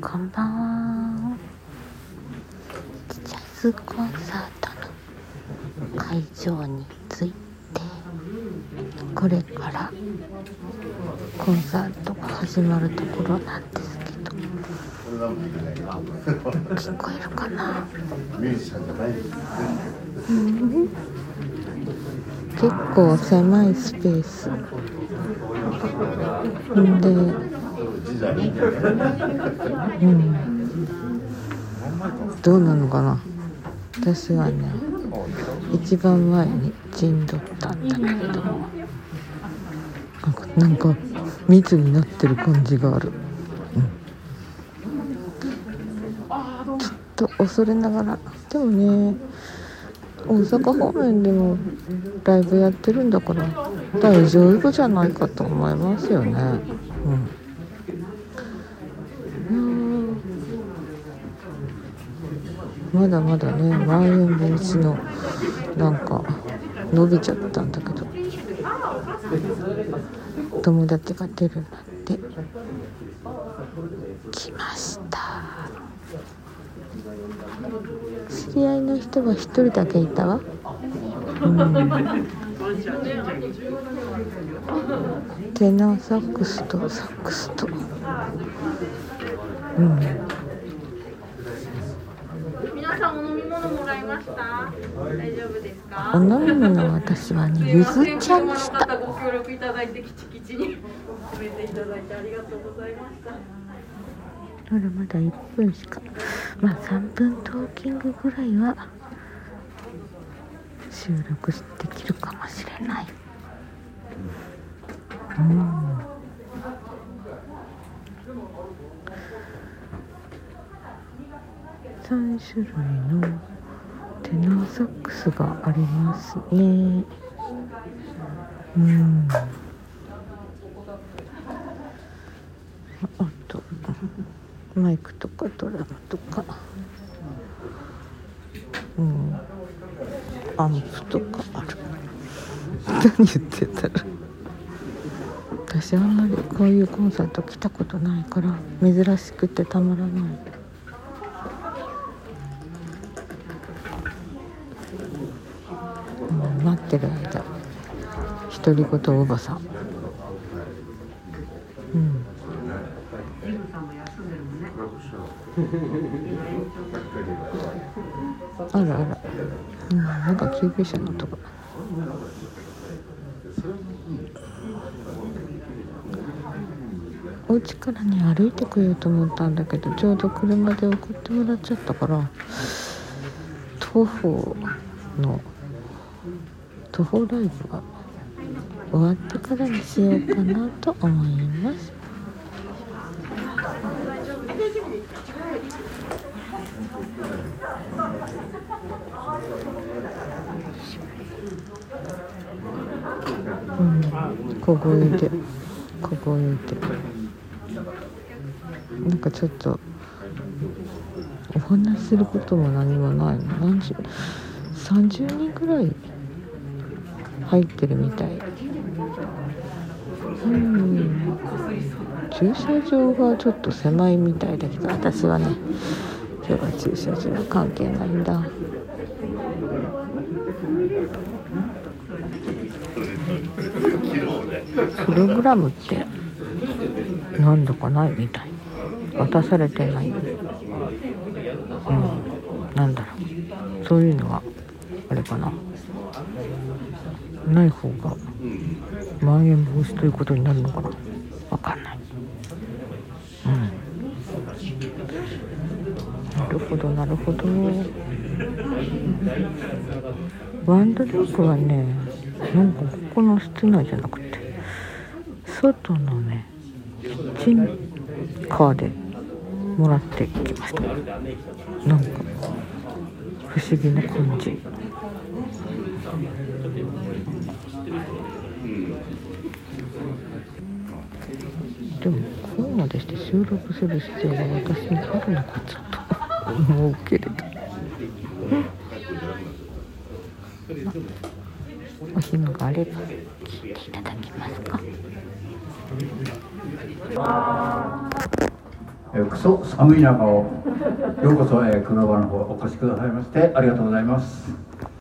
こんばんは。ジャズコンサートの会場に着いてこれからコンサートが始まるところなんですけど。聞こえるかな？結構狭いスペース。でうん。どうなのかな？私はね一番前に陣取ったんだけれど。もなんかなんか密になってる感じがある、うん、ちょっと恐れながら。でもね大阪方面でもライブやってるんだから大丈夫じゃないかと思いますよね。うん。まだまだねまん延防止のなんか伸びちゃったんだけど。友達が出るなんて。来ました。知り合いの人は一人だけいたわ。うん。テナーサックスとサックスと。うん。皆さんお飲み物もらいました？大丈夫ですか？お飲み物私はねゆず茶にしたご協力いただいてキチキチに止めていただいてありがとうございました。まだまだ1分しか。まあ3分トーキングぐらいは収録できるかもしれない。うん3種類のテナーサックスがありますね。うん。あとマイクとかドラムとか。うん。アンプとかある。何言ってたら私あんまりこういうコンサート来たことないから珍しくてたまらない。ってる間。独り言おばさん。うん。あらあら、うん、なんか救急車の音が。お家からね歩いてこようと思ったんだけどちょうど車で送ってもらっちゃったから徒歩の徒歩ライブが終わってからにしようかなと思います。うん、凍えて凍えてなんかちょっとお話しすることも何もないの何十30人ぐらい入ってるみたい。うん。駐車場がちょっと狭いみたいだけど私はね今日は駐車場は関係ないんだ。プログラムって何度かないみたい。渡されてない。うん。なんだろう。そういうのはあれかな。ない方がまん延防止ということになるのかな？わかんない。うん。なるほどなるほど。ワンドリンクはねなんかここの室内じゃなくて外のねキッチンカーでもらってきました。なんか不思議な感じでもこうまでして収録する必要が私にあるのかちょっと思うけれど、お暇があれば聞いていただけますか？えくそ寒い中をようこそ、えー、黒場の方お越しくださいましてありがとうございます。